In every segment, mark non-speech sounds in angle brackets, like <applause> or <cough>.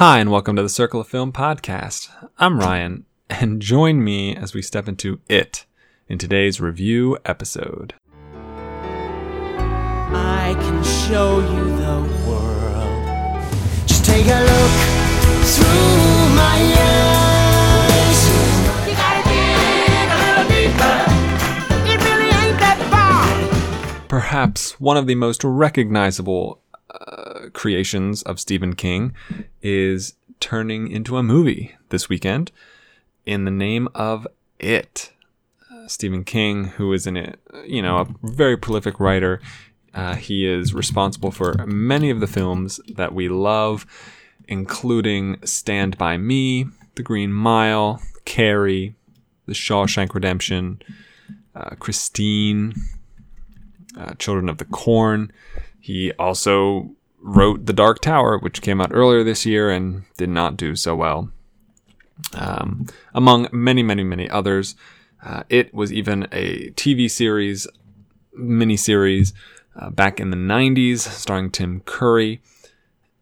Hi, and welcome to the Circle of Film podcast. I'm Ryan, and join me as we step into It in today's review episode. I can show you the world. Just take a look through my eyes. You gotta dig a little deeper. It really ain't that far. Perhaps one of the most recognizable uh, creations of Stephen King is turning into a movie this weekend in the name of It. Uh, Stephen King, who is in it, you know, a very prolific writer. Uh, he is responsible for many of the films that we love, including Stand By Me, The Green Mile, Carrie, The Shawshank Redemption, uh, Christine, uh, Children of the Corn. He also wrote The Dark Tower, which came out earlier this year and did not do so well, um, among many, many, many others. Uh, it was even a TV series, miniseries, uh, back in the 90s, starring Tim Curry.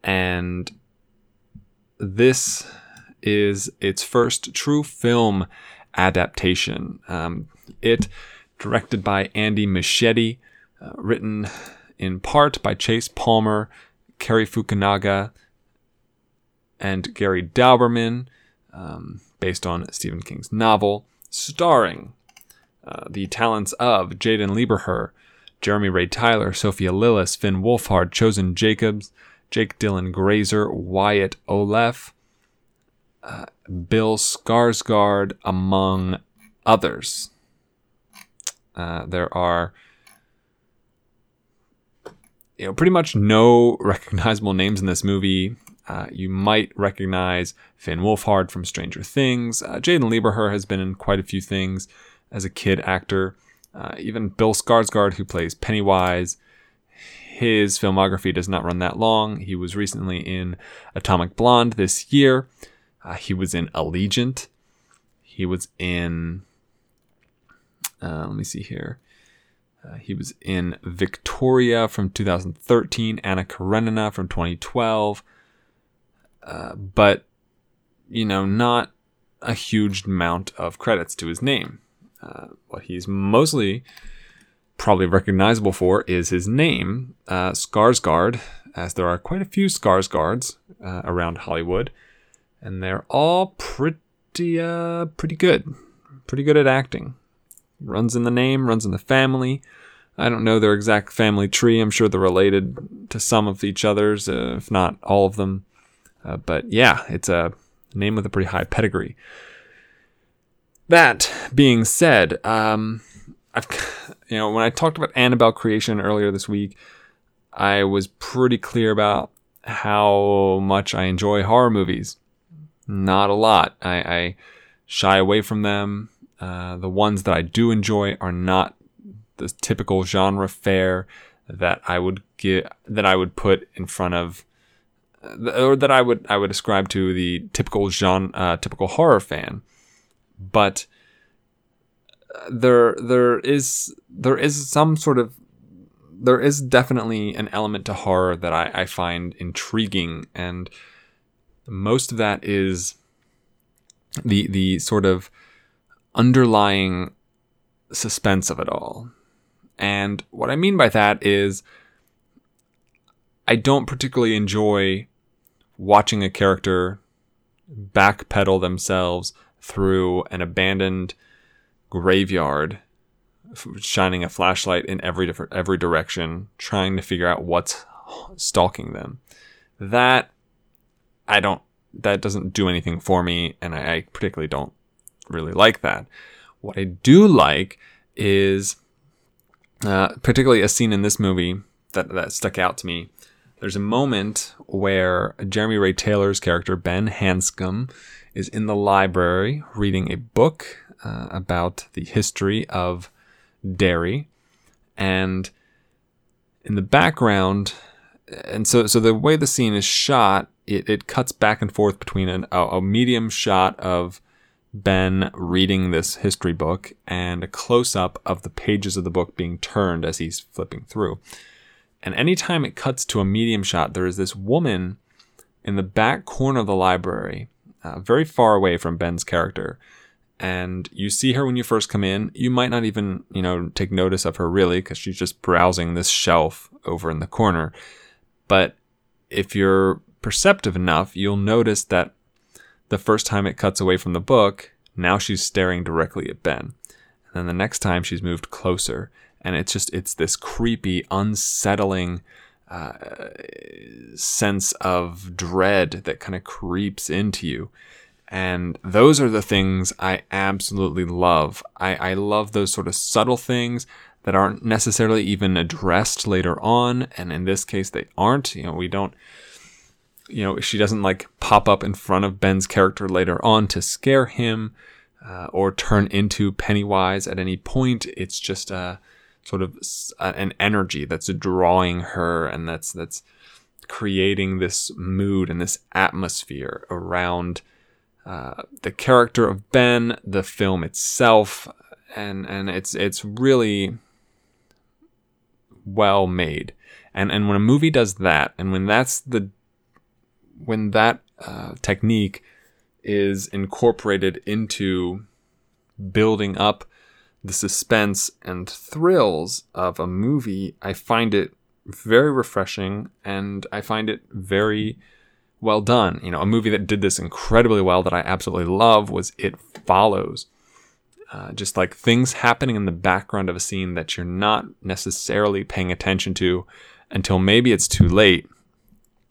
And this is its first true film adaptation. Um, it, directed by Andy Muschietti, uh, written in part by Chase Palmer, Cary Fukunaga, and Gary Dauberman, um, based on Stephen King's novel, starring uh, the talents of Jaeden Lieberher, Jeremy Ray Tyler, Sophia Lillis, Finn Wolfhard, Chosen Jacobs, Jake Dylan Grazer, Wyatt Oleff, uh, Bill Skarsgård, among others. Uh, there are you know pretty much no <laughs> recognizable names in this movie. Uh, you might recognize Finn Wolfhard from Stranger Things. Uh, Jaeden Lieberher has been in quite a few things as a kid actor. Uh, even Bill Skarsgård, who plays Pennywise, his filmography does not run that long. He was recently in Atomic Blonde this year. Uh, he was in Allegiant. He was in. Uh, let me see here. Uh, he was in Victoria from 2013, Anna Karenina from 2012, uh, but you know, not a huge amount of credits to his name. Uh, what he's mostly probably recognizable for is his name, uh, Skarsgård, as there are quite a few Skarsgårds uh, around Hollywood, and they're all pretty, uh, pretty good, pretty good at acting runs in the name, runs in the family. I don't know their exact family tree. I'm sure they're related to some of each other's, uh, if not all of them. Uh, but yeah, it's a name with a pretty high pedigree. That being said, um, I've <laughs> you know when I talked about Annabelle creation earlier this week, I was pretty clear about how much I enjoy horror movies. Not a lot. I, I shy away from them. Uh, the ones that I do enjoy are not the typical genre fare that I would get that I would put in front of uh, or that I would I would ascribe to the typical genre uh, typical horror fan. But uh, there there is there is some sort of there is definitely an element to horror that I, I find intriguing and most of that is the the sort of underlying suspense of it all. And what I mean by that is I don't particularly enjoy watching a character backpedal themselves through an abandoned graveyard shining a flashlight in every different every direction trying to figure out what's stalking them that i don't that doesn't do anything for me and i, I particularly don't really like that. What I do like is uh, particularly a scene in this movie that, that stuck out to me. There's a moment where Jeremy Ray Taylor's character, Ben Hanscom, is in the library reading a book uh, about the history of dairy. And in the background, and so, so the way the scene is shot, it, it cuts back and forth between an, a, a medium shot of Ben reading this history book and a close up of the pages of the book being turned as he's flipping through. And anytime it cuts to a medium shot, there is this woman in the back corner of the library, uh, very far away from Ben's character. And you see her when you first come in. You might not even, you know, take notice of her really because she's just browsing this shelf over in the corner. But if you're perceptive enough, you'll notice that the first time it cuts away from the book, now she's staring directly at Ben. And then the next time she's moved closer. And it's just, it's this creepy, unsettling uh, sense of dread that kind of creeps into you. And those are the things I absolutely love. I, I love those sort of subtle things that aren't necessarily even addressed later on. And in this case, they aren't. You know, we don't, you know, she doesn't like pop up in front of Ben's character later on to scare him uh, or turn into Pennywise at any point. It's just a sort of a- an energy that's drawing her and that's, that's creating this mood and this atmosphere around uh, the character of Ben, the film itself, and and it's it's really well made. And and when a movie does that, and when that's the when that uh, technique is incorporated into building up the suspense and thrills of a movie, I find it very refreshing and I find it very well done. You know, a movie that did this incredibly well that I absolutely love was It Follows. Uh, just like things happening in the background of a scene that you're not necessarily paying attention to until maybe it's too late,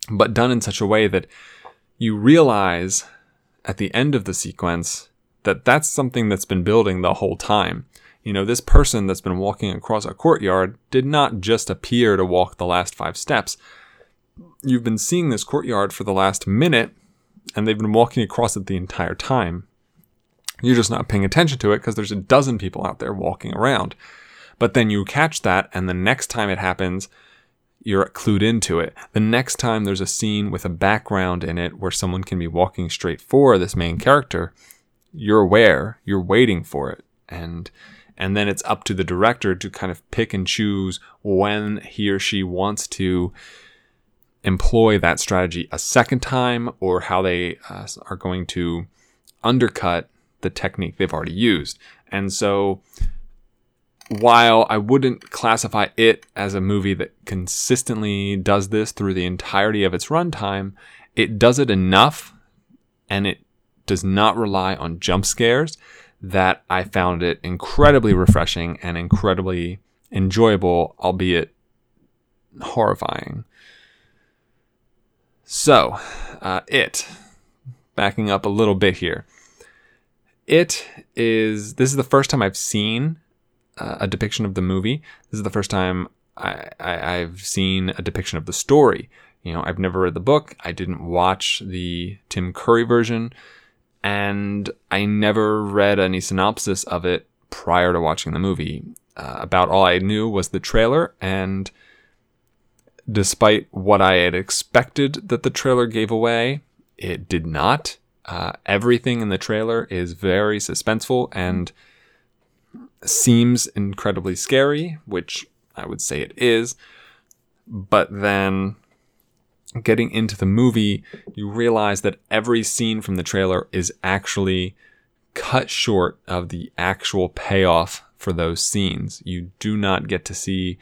but done in such a way that you realize at the end of the sequence that that's something that's been building the whole time. You know, this person that's been walking across a courtyard did not just appear to walk the last five steps. You've been seeing this courtyard for the last minute, and they've been walking across it the entire time. You're just not paying attention to it because there's a dozen people out there walking around. But then you catch that, and the next time it happens, you're clued into it. The next time there's a scene with a background in it where someone can be walking straight for this main character, you're aware, you're waiting for it. And and then it's up to the director to kind of pick and choose when he or she wants to employ that strategy a second time or how they uh, are going to undercut the technique they've already used. And so while I wouldn't classify it as a movie that consistently does this through the entirety of its runtime, it does it enough and it does not rely on jump scares that I found it incredibly refreshing and incredibly enjoyable, albeit horrifying. So, uh, it, backing up a little bit here. It is, this is the first time I've seen a depiction of the movie. This is the first time I, I, I've seen a depiction of the story. You know, I've never read the book. I didn't watch the Tim Curry version, and I never read any synopsis of it prior to watching the movie. Uh, about all I knew was the trailer, and despite what I had expected that the trailer gave away, it did not. Uh, everything in the trailer is very suspenseful and seems incredibly scary, which I would say it is. But then getting into the movie, you realize that every scene from the trailer is actually cut short of the actual payoff for those scenes. You do not get to see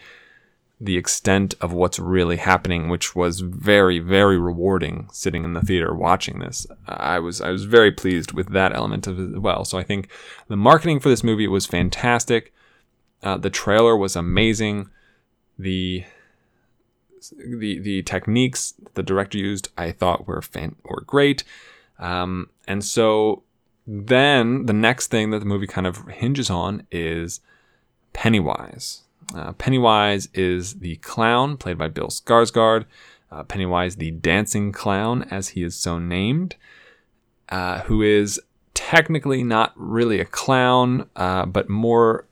the extent of what's really happening, which was very, very rewarding sitting in the theater watching this. I was I was very pleased with that element of as well. So I think the marketing for this movie was fantastic. Uh, the trailer was amazing. The the the techniques the director used, I thought were fan- were great. Um, and so then the next thing that the movie kind of hinges on is Pennywise. Uh, Pennywise is the clown played by Bill Skarsgård. Uh, Pennywise, the dancing clown, as he is so named, uh, who is technically not really a clown, uh, but more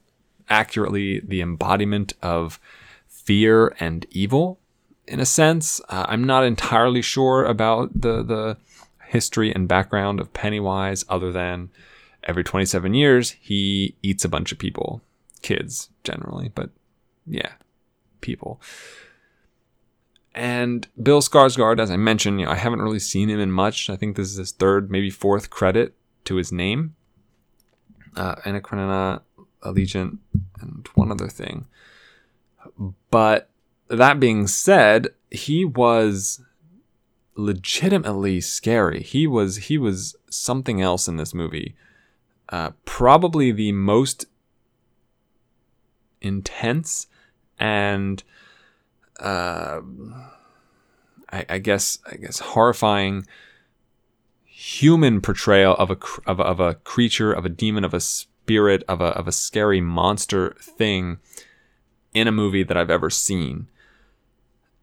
accurately the embodiment of fear and evil, in a sense. Uh, I'm not entirely sure about the the history and background of Pennywise, other than every 27 years he eats a bunch of people, kids generally, but yeah, people. And Bill Skarsgård, as I mentioned, you know, I haven't really seen him in much. I think this is his third, maybe fourth credit to his name. Uh, Anna Karenina, Allegiant, and one other thing. But that being said, he was legitimately scary. He was he was something else in this movie. Uh, probably the most intense and uh, I, I, guess I guess horrifying human portrayal of a of a, of a creature of a demon of a spirit of a of a scary monster thing in a movie that I've ever seen.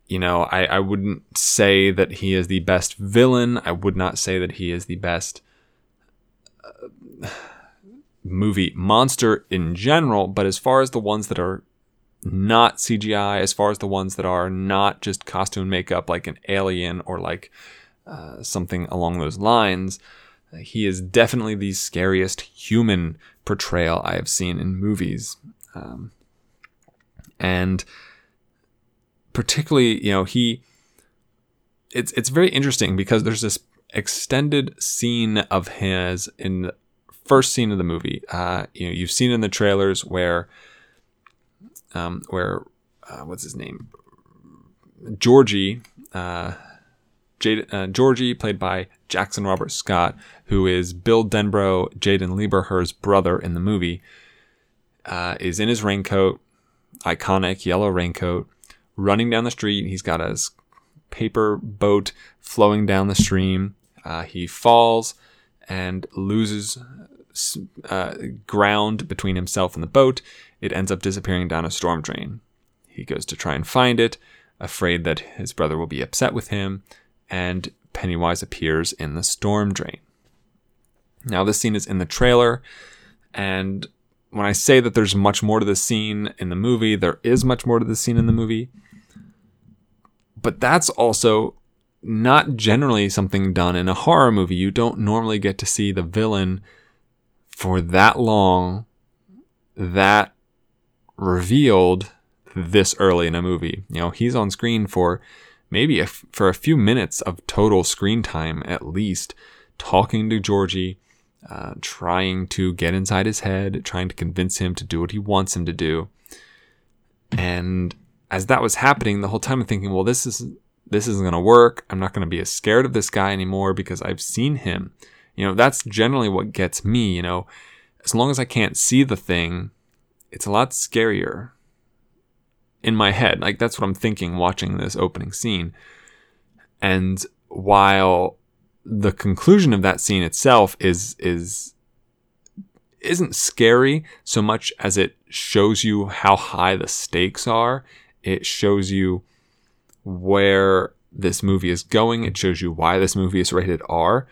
You know, I, I wouldn't say that he is the best villain. I would not say that he is the best uh, movie monster in general. But as far as the ones that are not CGI, as far as the ones that are not just costume makeup like an alien or like uh, something along those lines, he is definitely the scariest human portrayal I have seen in movies. Um, and particularly, you know, he it's it's very interesting because there's this extended scene of his in the first scene of the movie. Uh, you know, you've seen in the trailers where um, where uh, what's his name, Georgie, uh, Jade, uh, Georgie, played by Jackson Robert Scott, who is Bill Denbrough, Jaeden Lieberher's brother in the movie, uh, is in his raincoat, iconic yellow raincoat, running down the street. He's got his paper boat flowing down the stream. Uh, he falls and loses uh, ground between himself and the boat. It ends up disappearing down a storm drain. He goes to try and find it, afraid that his brother will be upset with him, and Pennywise appears in the storm drain. Now, this scene is in the trailer, and when I say that there's much more to the scene in the movie, there is much more to the scene in the movie. But that's also not generally something done in a horror movie. You don't normally get to see the villain for that long, that revealed this early in a movie. You know, he's on screen for maybe a, for a few minutes of total screen time at least, talking to Georgie, uh, trying to get inside his head, trying to convince him to do what he wants him to do. And as that was happening, the whole time I'm thinking, well, this is this isn't going to work. I'm not going to be as scared of this guy anymore because I've seen him. You know, that's generally what gets me. You know, as long as I can't see the thing, it's a lot scarier in my head. Like that's what I'm thinking watching this opening scene. And while the conclusion of that scene itself is is isn't scary so much as it shows you how high the stakes are. It shows you where this movie is going. It shows you why this movie is rated R.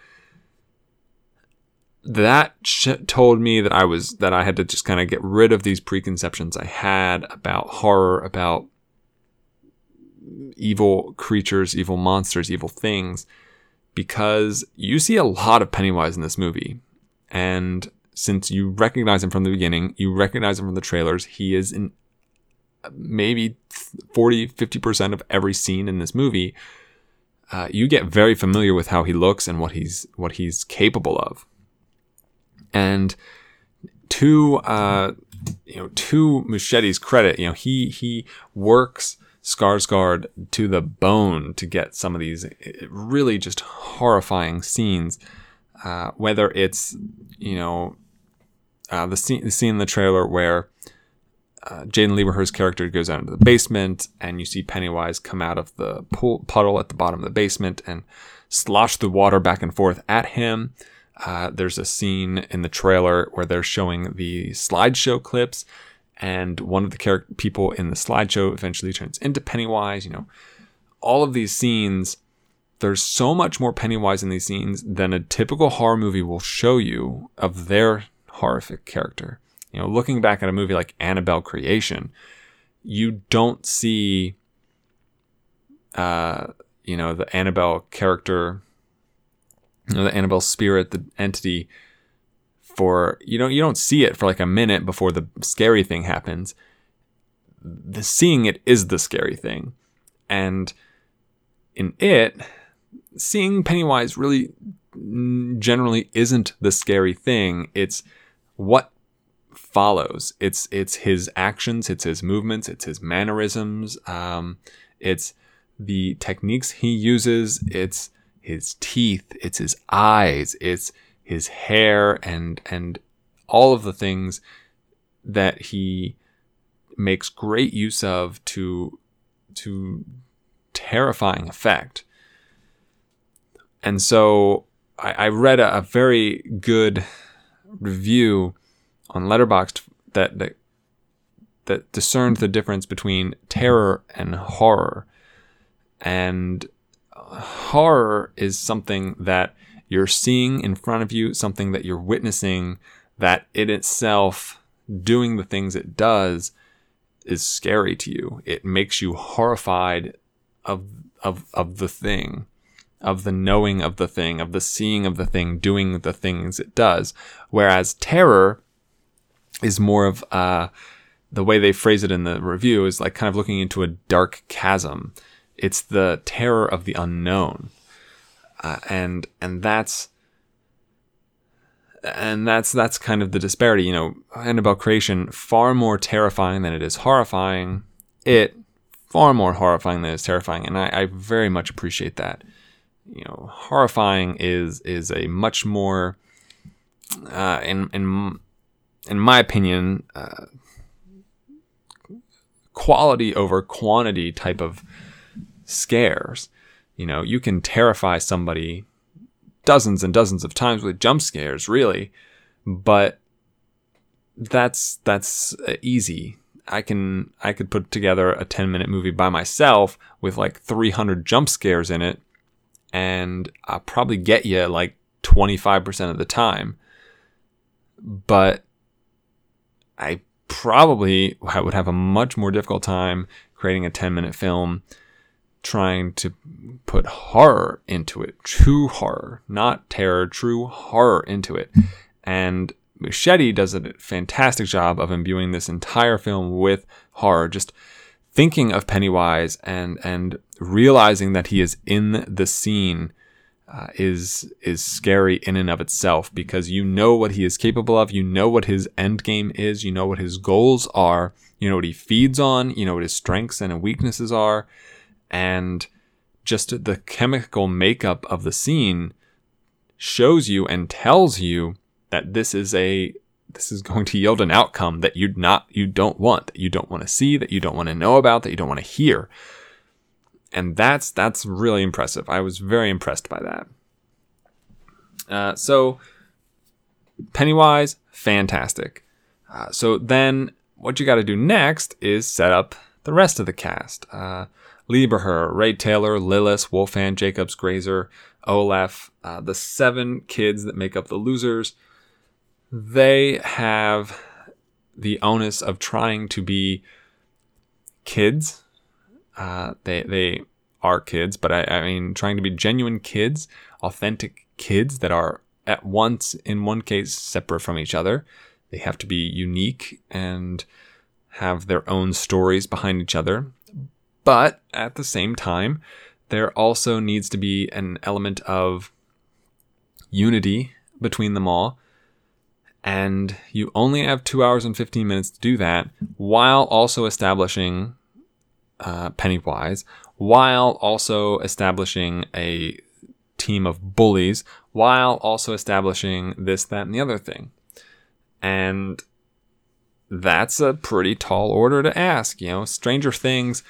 That told me that I was that I had to just kind of get rid of these preconceptions I had about horror, about evil creatures, evil monsters, evil things, because you see a lot of Pennywise in this movie. And since you recognize him from the beginning, you recognize him from the trailers, he is in maybe 40, 50% of every scene in this movie. Uh, you get very familiar with how he looks and what he's what he's capable of. And to uh, you know, to Muschietti's credit, you know, he he works Skarsgård to the bone to get some of these really just horrifying scenes. Uh, whether it's you know uh, the scene the scene in the trailer where uh, Jaeden Lieberher's character goes out into the basement and you see Pennywise come out of the pool puddle at the bottom of the basement and slosh the water back and forth at him. Uh, there's a scene in the trailer where they're showing the slideshow clips and one of the char- people in the slideshow eventually turns into Pennywise. You know, all of these scenes, there's so much more Pennywise in these scenes than a typical horror movie will show you of their horrific character. You know, looking back at a movie like Annabelle Creation, you don't see, uh, you know, the Annabelle character, you know, the Annabelle spirit, the entity for you know you don't see it for like a minute before the scary thing happens the seeing it is the scary thing and in it, seeing Pennywise really generally isn't the scary thing. It's what follows. It's it's his actions, it's his movements, it's his mannerisms, um, it's the techniques he uses, it's his teeth, it's his eyes, it's his hair, and and all of the things that he makes great use of to to terrifying effect. And so I, I read a, a very good review on Letterboxd that that that discerned the difference between terror and horror. And horror is something that you're seeing in front of you, something that you're witnessing that in itself doing the things it does is scary to you. It makes you horrified of of of the thing, of the knowing of the thing, of the seeing of the thing doing the things it does. Whereas terror is more of uh, the way they phrase it in the review is like kind of looking into a dark chasm. It's the terror of the unknown, uh, and and that's and that's that's kind of the disparity. You know, Annabelle creation far more terrifying than it is horrifying. It far more horrifying than it's terrifying, and I, I very much appreciate that. You know, horrifying is is a much more uh, in in in my opinion, uh, quality over quantity type of scares. You know, you can terrify somebody dozens and dozens of times with jump scares, really, but that's that's easy. I can I could put together a 10 minute movie by myself with like 300 jump scares in it and I'll probably get you like 25% of the time. But I probably would have a much more difficult time creating a 10 minute film trying to put horror into it, true horror, not terror, true horror into it. And Muschietti does a fantastic job of imbuing this entire film with horror, just thinking of Pennywise and and realizing that he is in the scene uh, is is scary in and of itself because you know what he is capable of, you know what his end game is, you know what his goals are, you know what he feeds on, you know what his strengths and weaknesses are, and just the chemical makeup of the scene shows you and tells you that this is a this is going to yield an outcome that you not you don't want, that you don't want to see, that you don't want to know about, that you don't want to hear and that's that's really impressive. I was very impressed by that. Uh, so Pennywise, fantastic. Uh, so then, what you got to do next is set up the rest of the cast. Uh, Lieberher, Ray Taylor, Lillis, Wolfhard, Jacobs, Grazer, Oleff, uh, the seven kids that make up the losers. They have the onus of trying to be kids uh, they they are kids, but I, I mean trying to be genuine kids, authentic kids that are at once in one case separate from each other. They have to be unique and have their own stories behind each other. But at the same time, there also needs to be an element of unity between them all. And you only have two hours and 15 minutes to do that while also establishing uh, Pennywise while also establishing a team of bullies, while also establishing this, that, and the other thing. And that's a pretty tall order to ask. You know, Stranger Things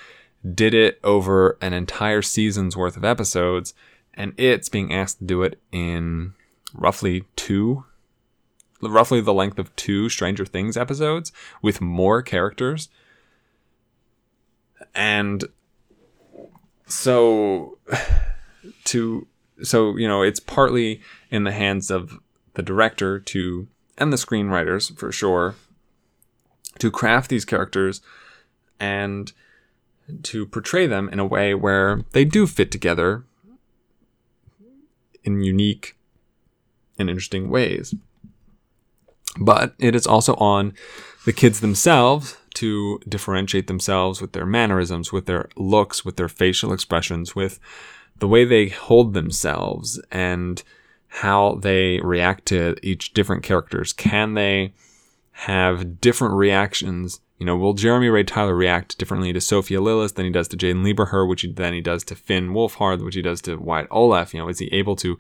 did it over an entire season's worth of episodes, and it's being asked to do it in roughly two, roughly the length of two Stranger Things episodes with more characters. And so to so you know it's partly in the hands of the director to and the screenwriters for sure to craft these characters. And to portray them in a way where they do fit together in unique and interesting ways. But it is also on the kids themselves to differentiate themselves with their mannerisms, with their looks, with their facial expressions, with the way they hold themselves and how they react to each different characters. Can they have different reactions? You know, will Jeremy Ray Tyler react differently to Sophia Lillis than he does to Jaeden Lieberher, which he, than he does to Finn Wolfhard, which he does to Wyatt Oleff? You know, is he able to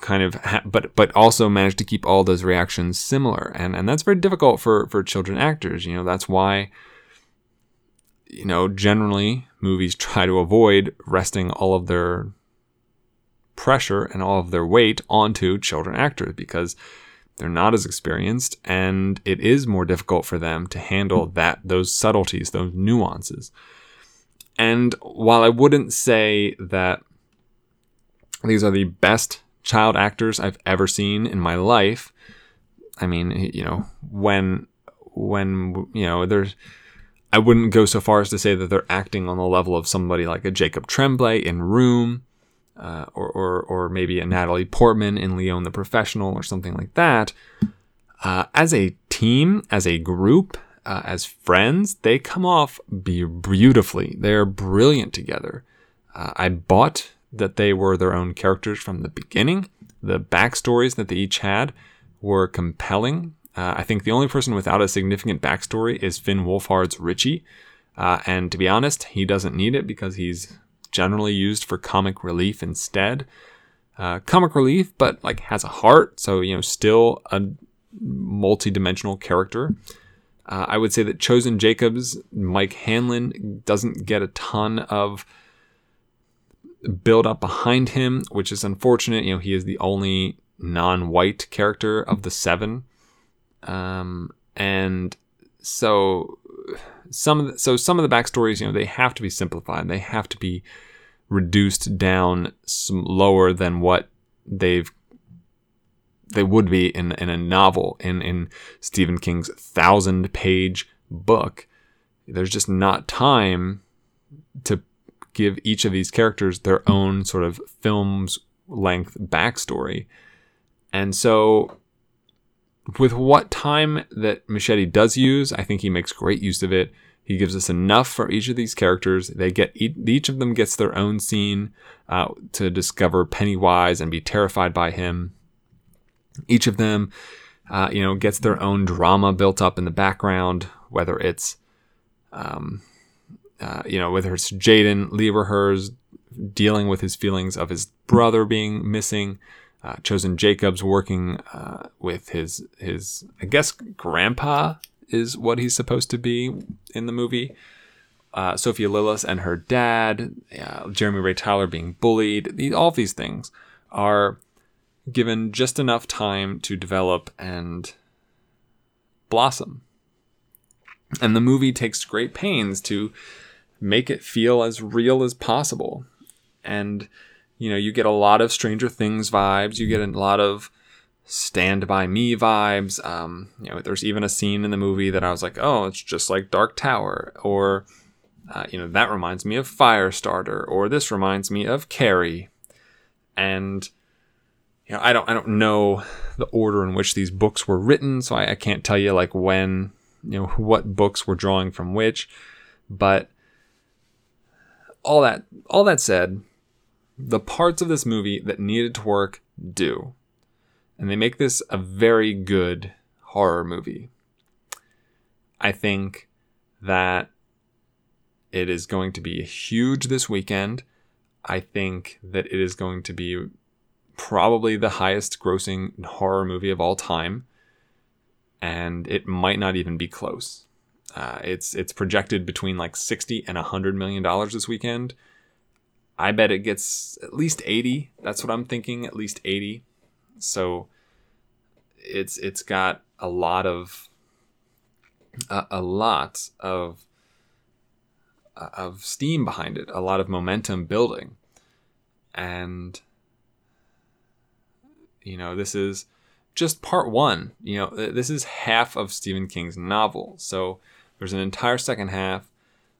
kind of, ha- but but also manage to keep all those reactions similar? And and that's very difficult for for children actors. You know, that's why you know, generally movies try to avoid resting all of their pressure and all of their weight onto children actors because they're not as experienced and it is more difficult for them to handle hmm. that those subtleties, those nuances. And while I wouldn't say that these are the best child actors I've ever seen in my life, I mean, you know, when when you know, there's I wouldn't go so far as to say that they're acting on the level of somebody like a Jacob Tremblay in Room, uh, or, or, or maybe a Natalie Portman in Leon the Professional, or something like that. Uh, as a team, as a group, uh, as friends, they come off be- beautifully. They're brilliant together. Uh, I bought that they were their own characters from the beginning. The backstories that they each had were compelling uh, I think the only person without a significant backstory is Finn Wolfhard's Richie. Uh, and to be honest, he doesn't need it because he's generally used for comic relief instead. Uh, comic relief, but like has a heart, so you know, still a multi-dimensional character. Uh, I would say that Chosen Jacobs, Mike Hanlon, doesn't get a ton of build up behind him, which is unfortunate. You know, he is the only non-white character of the seven. Um, and so some of the, so some of the backstories, you know, they have to be simplified. They have to be reduced down lower than what they've they would be in, in a novel in in Stephen King's thousand page book. There's just not time to give each of these characters their own sort of film's length backstory. And so with what time that Muschietti does use, I think he makes great use of it. He gives us enough for each of these characters. They get each of them gets their own scene uh, to discover Pennywise and be terrified by him. Each of them, uh, you know, gets their own drama built up in the background. Whether it's, um, uh, you know, whether it's Jaeden Lieberher's dealing with his feelings of his brother being missing, uh, chosen Jacobs working uh, with his his I guess grandpa is what he's supposed to be in the movie. Uh, Sophia Lillis and her dad, Jeremy Ray Tyler being bullied. These, all these things are given just enough time to develop and blossom. And the movie takes great pains to make it feel as real as possible. And you know, you get a lot of Stranger Things vibes. You get a lot of Stand By Me vibes. Um, you know, there's even a scene in the movie that I was like, oh, it's just like Dark Tower. Or, uh, you know, that reminds me of Firestarter. Or this reminds me of Carrie. And, you know, I don't, I don't know the order in which these books were written. So I, I can't tell you like when, you know, what books were drawing from which. But all that, all that said, the parts of this movie that needed to work do. And they make this a very good horror movie. I think that it is going to be huge this weekend. I think that it is going to be probably the highest grossing horror movie of all time. And it might not even be close. Uh, it's it's projected between like 60 and 100 million dollars this weekend I bet it gets at least 80. That's what I'm thinking, at least 80. So it's it's got a lot of a, a lot of of steam behind it, a lot of momentum building. And you know, this is just part 1. You know, this is half of Stephen King's novel. So there's an entire second half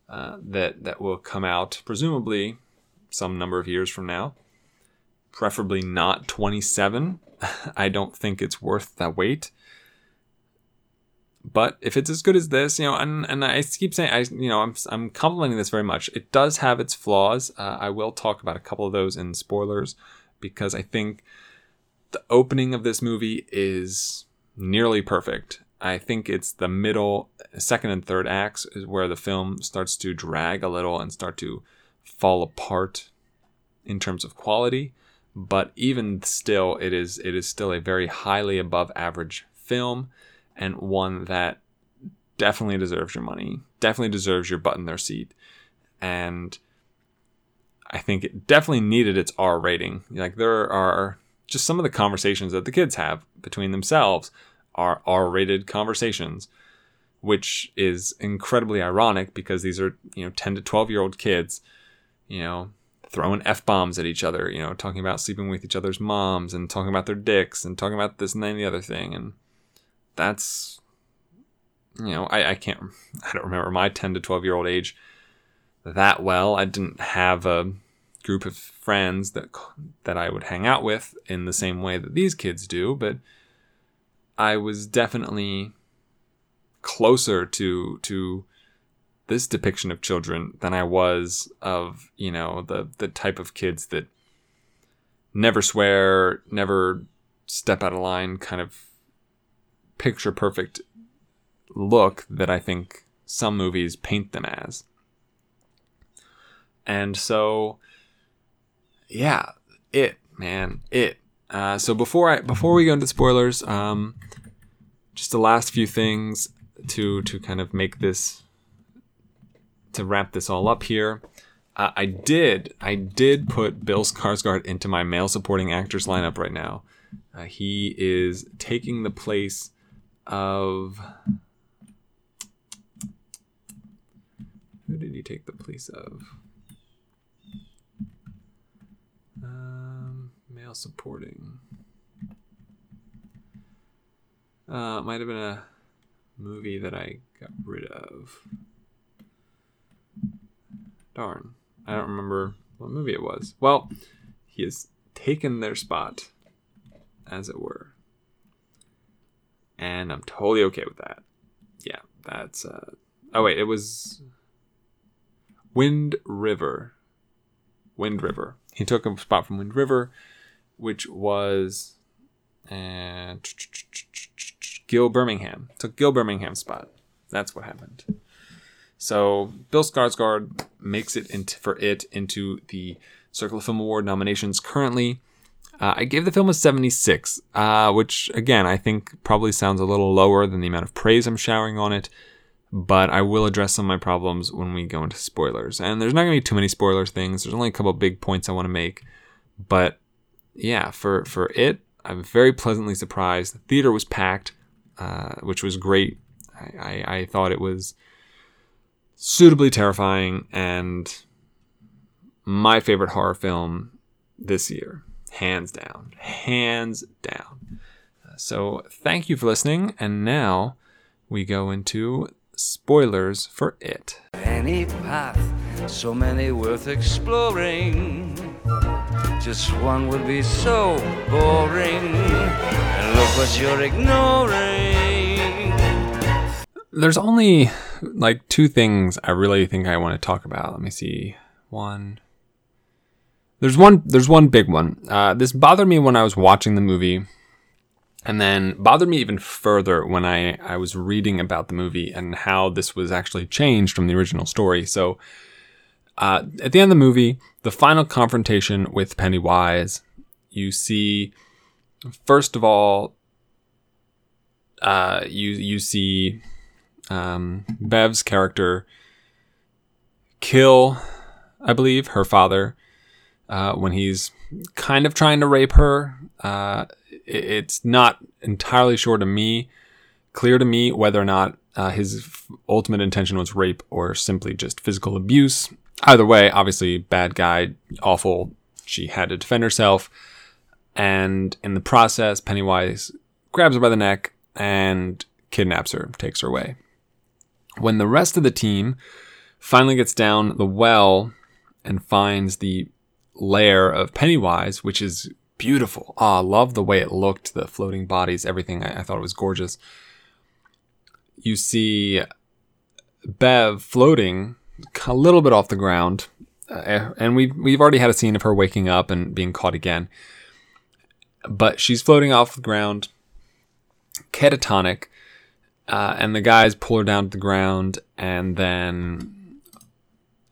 uh, that that will come out presumably some number of years from now. Preferably not 27. <laughs> I don't think it's worth that wait. but if it's as good as this, you know, and, and I keep saying, I you know, I'm I'm complimenting this very much. It does have its flaws. Uh, I will talk about a couple of those in spoilers because I think the opening of this movie is nearly perfect. I think it's the middle, second and third acts is where the film starts to drag a little and start to fall apart in terms of quality. But even still, it is it is still a very highly above average film and one that definitely deserves your money, definitely deserves your butt in their seat. And I think it definitely needed its R rating. Like there are just some of the conversations that the kids have between themselves are R rated conversations, which is incredibly ironic because these are, you know, 10 to 12 year old kids, you know, throwing F bombs at each other, you know, talking about sleeping with each other's moms and talking about their dicks and talking about this and that and the other thing. And that's you know I, I can't <laughs> i don't remember my 10 to 12 year old age that well i didn't have a group of friends that that i would hang out with in the same way that these kids do but i was definitely closer to to this depiction of children than i was of you know the the type of kids that never swear never step out of line kind of picture perfect look that I think some movies paint them as. And so, yeah, it man, it. Uh, so before I before we go into spoilers, um, just the last few things to to kind of make this to wrap this all up here. Uh, I did I did put Bill Skarsgård into my male supporting actors lineup right now. Uh, he is taking the place of who did he take the place of? Um, male supporting. Uh, might have been a movie that I got rid of. Darn, I don't remember what movie it was. Well, he has taken their spot, as it were and I'm totally okay with that. Yeah, that's. Uh, oh wait, it was Wind River. Wind River. He took a spot from Wind River, which was and Gil Birmingham took Gil Birmingham's spot. That's what happened. So Bill Skarsgård makes it into for it into the Circle of Film Award nominations currently. Uh, I gave the film a 76, uh, which again I think probably sounds a little lower than the amount of praise I'm showering on it. But I will address some of my problems when we go into spoilers. And there's not going to be too many spoilers things. There's only a couple big points I want to make. But yeah, for for it, I'm very pleasantly surprised. The theater was packed, uh, which was great. I, I, I thought it was suitably terrifying and my favorite horror film this year hands down, hands down. Uh, so thank you for listening, and now we go into spoilers for it. Any path, so many worth exploring. Just one would be so boring. And look what you're ignoring. There's only like two things I really think I want to talk about. Let me see. One, there's one. There's one big one. Uh, this bothered me when I was watching the movie, and then bothered me even further when I I was reading about the movie and how this was actually changed from the original story. So, uh, at the end of the movie, the final confrontation with Pennywise, you see, first of all, uh, you you see um, Bev's character kill, I believe, her father uh, when he's kind of trying to rape her. Uh, it's not entirely sure to me, clear to me whether or not uh, his ultimate intention was rape or simply just physical abuse. Either way, obviously, bad guy, awful. She had to defend herself. And in the process, Pennywise grabs her by the neck and kidnaps her, takes her away. When the rest of the team finally gets down the well and finds the lair of Pennywise, which is beautiful. Ah, I love the way it looked, the floating bodies, everything. I, I thought it was gorgeous. you see Bev floating a little bit off the ground, uh, and we've we've already had a scene of her waking up and being caught again. But she's floating off the ground, catatonic, uh, and the guys pull her down to the ground, and then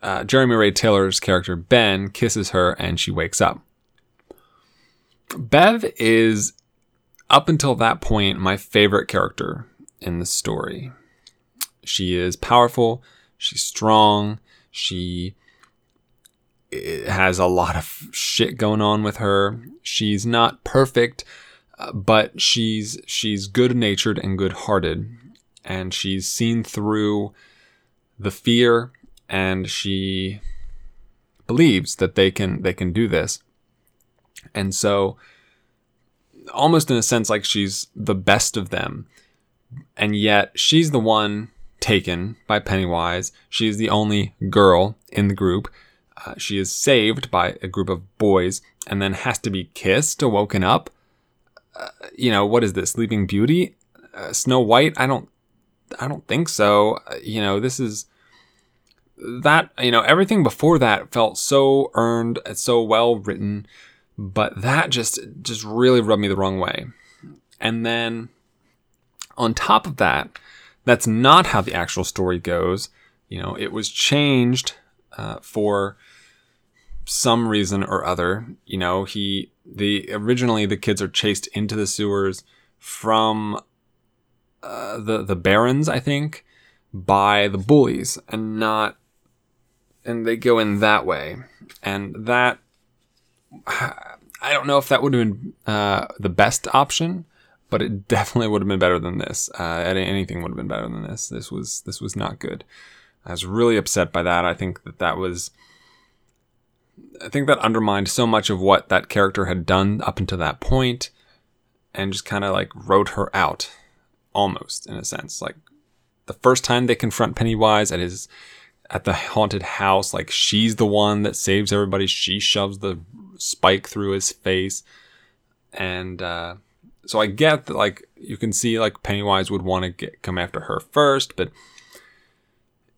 uh, Jeremy Ray Taylor's character Ben kisses her, and she wakes up. Bev is, up until that point, my favorite character in the story. She is powerful, she's strong, she eh, has a lot of shit going on with her. She's not perfect, uh, but she's she's good-natured and good-hearted, and she's seen through the fear and she believes that they can they can do this. And so almost in a sense like she's the best of them. And yet she's the one taken by Pennywise. She is the only girl in the group. Uh, she is saved by a group of boys and then has to be kissed woken up. Uh, you know, what is this? Sleeping Beauty? Uh, Snow White? I don't I don't think so. Uh, you know, this is that, you know, everything before that felt so earned, and so well written, but that just just really rubbed me the wrong way. And then on top of that, that's not how the actual story goes. You know, it was changed uh, for some reason or other. You know, he the originally the kids are chased into the sewers from uh, the the Barrens, I think, by the bullies, and not, and they go in that way, and that <sighs> I don't know if that would have been uh, the best option, but it <laughs> definitely would have been better than this. Uh, anything would have been better than this. This was this was not good. I was really upset by that. I think that that was. I think that undermined so much of what that character had done up until that point, and just kind of like wrote her out, almost in a sense. Like the first time they confront Pennywise at his at the haunted house, like she's the one that saves everybody. She shoves the spike through his face, and uh, so I get that like you can see like Pennywise would want to get come after her first, but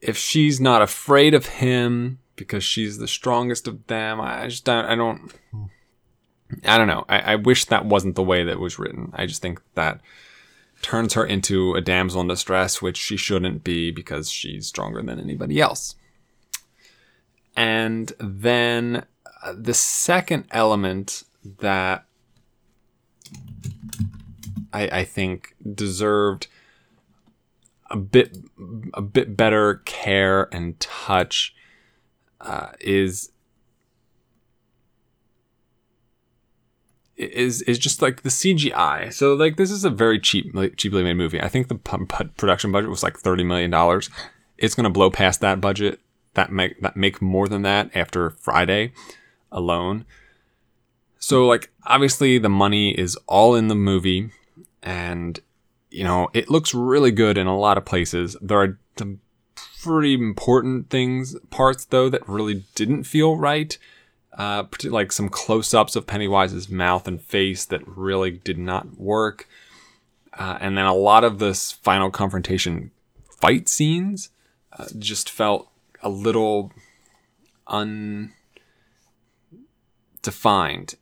if she's not afraid of him because she's the strongest of them, I just don't. I don't. I don't know. I, I wish that wasn't the way that was written. I just think that turns her into a damsel in distress, which she shouldn't be because she's stronger than anybody else. And then uh, the second element that I, I think deserved a bit a bit better care and touch uh, is is is just like the CGI. So like this is a very cheap cheaply made movie. I think the production budget was like 30 million dollars. It's going to blow past that budget. That make that make more than that after Friday alone. So like obviously the money is all in the movie and you know, it looks really good in a lot of places. There are some pretty important things parts though that really didn't feel right uh, like some close-ups of Pennywise's mouth and face that really did not work, uh, and then a lot of this final confrontation fight scenes uh, just felt a little undefined,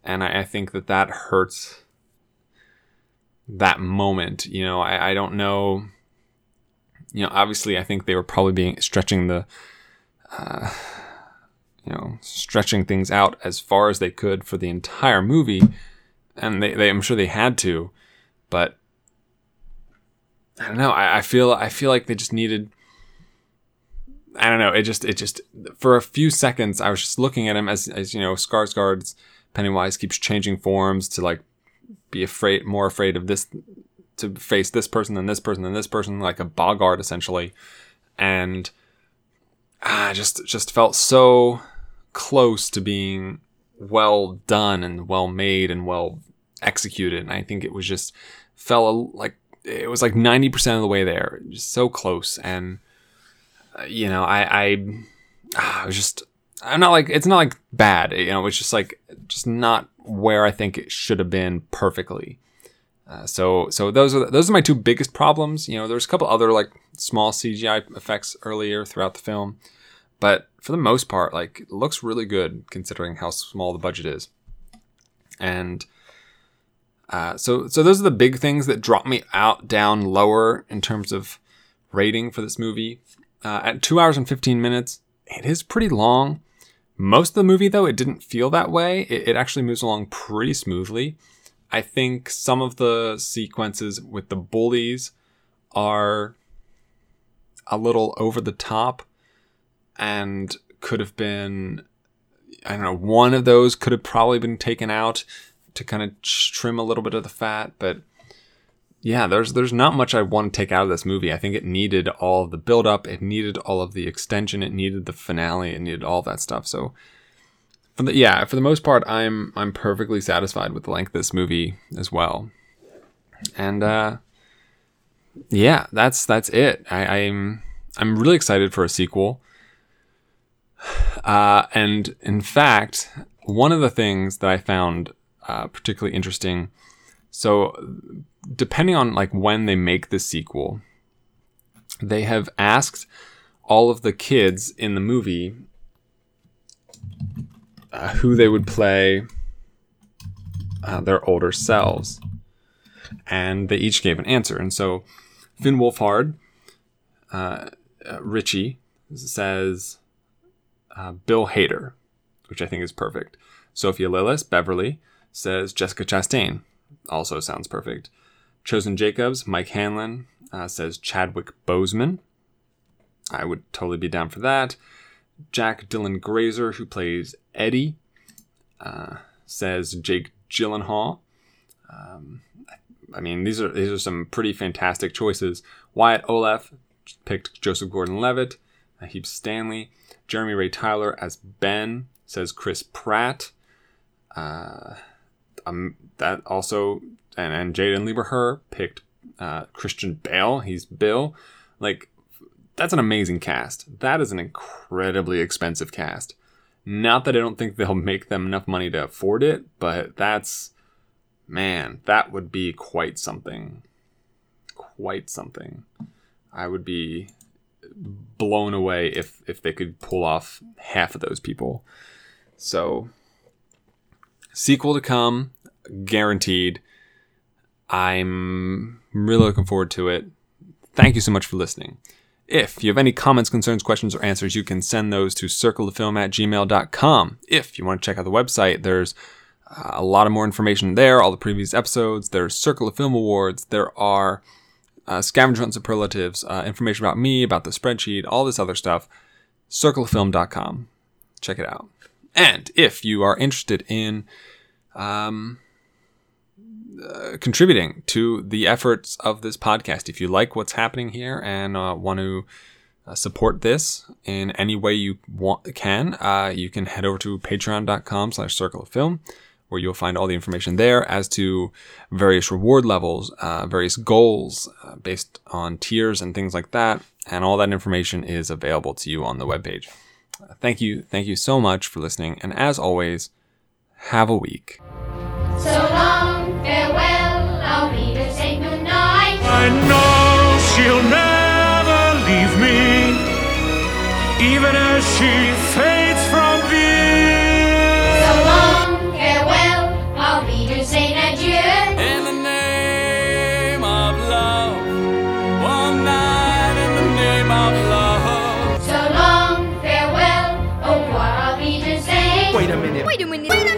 and I, I, think that that hurts that moment. You know, I, I don't know. You know, obviously, I think they were probably being stretching the. Uh, you know, stretching things out as far as they could for the entire movie, and they, they I'm sure they had to, but I don't know. I, I feel I feel like they just needed. I don't know. It just it just for a few seconds I was just looking at him as as you know Skarsgård's Pennywise keeps changing forms to like be afraid more afraid of this to face this person than this person than this person like a boggart essentially, and I just just felt so close to being well done and well made and well executed. And I think it was just fell like it was like 90% of the way there, just so close. And, uh, you know, I, I, I was just, I'm not like, it's not like bad, you know, it's just like, just not where I think it should have been perfectly. Uh, so so those are those are my two biggest problems. You know, there's a couple other like small CGI effects earlier throughout the film, but for the most part, like looks really good considering how small the budget is. And uh, so so those are the big things that drop me out down lower in terms of rating for this movie. Uh, at two hours and fifteen minutes, it is pretty long. Most of the movie, though, it didn't feel that way. It, it actually moves along pretty smoothly. I think some of the sequences with the bullies are a little over the top and could have been I don't know, one of those could have probably been taken out to kind of trim a little bit of the fat, but yeah, there's there's not much I want to take out of this movie. I think it needed all the build up, it needed all of the extension, it needed the finale, it needed all that stuff. So for the, yeah, for the most part, I'm I'm perfectly satisfied with the length of this movie as well. And uh, yeah, that's that's it. I, I'm I'm really excited for a sequel. Uh, and in fact, one of the things that I found uh, particularly interesting, so depending on like when they make the sequel, they have asked all of the kids in the movie uh, who they would play uh, their older selves. And they each gave an answer. And so Finn Wolfhard, uh, uh Richie, says uh, Bill Hader, which I think is perfect. Sophia Lillis, Beverly, says Jessica Chastain. Also sounds perfect. Chosen Jacobs, Mike Hanlon, uh, says Chadwick Boseman. I would totally be down for that. Jack Dylan Grazer, who plays Eddie, uh, says Jake Gyllenhaal. Um, I mean, these are these are some pretty fantastic choices. Wyatt Oleff picked Joseph Gordon-Levitt. Heaps Stanley. Jeremy Ray Taylor as Ben says Chris Pratt. Uh, um, that also and and Jaeden Lieberher picked uh, Christian Bale. He's Bill. Like that's an amazing cast. That is an incredibly expensive cast. Not that I don't think they'll <laughs> make them enough money to afford it, but that's man, that would be quite something. Quite something. I would be blown away if if they could pull off half of those people. So sequel to come, guaranteed. I'm really looking forward to it. Thank you so much for listening. If you have any comments, concerns, questions, or answers, you can send those to circlethefilm at gmail.com. If you want to check out the website, there's uh, a lot of more information there, all the previous episodes. There's Circle of Film Awards. There are uh, scavenger hunt superlatives, uh, information about me, about the spreadsheet, all this other stuff. Circleoffilm.com. Check it out. And if you are interested in um, uh, contributing to the efforts of this podcast. If you like what's happening here and uh, want to uh, support this in any way you want can, uh, you can head over to patreon.com slash circle of film where you'll find all the information there as to various reward levels, uh, various goals uh, based on tiers and things like that. And all that information is available to you on the webpage. thank you. Thank you so much for listening. And as always, have a week. So long, farewell, I'll be to say goodnight. I know she'll never leave me, even as she fades love. So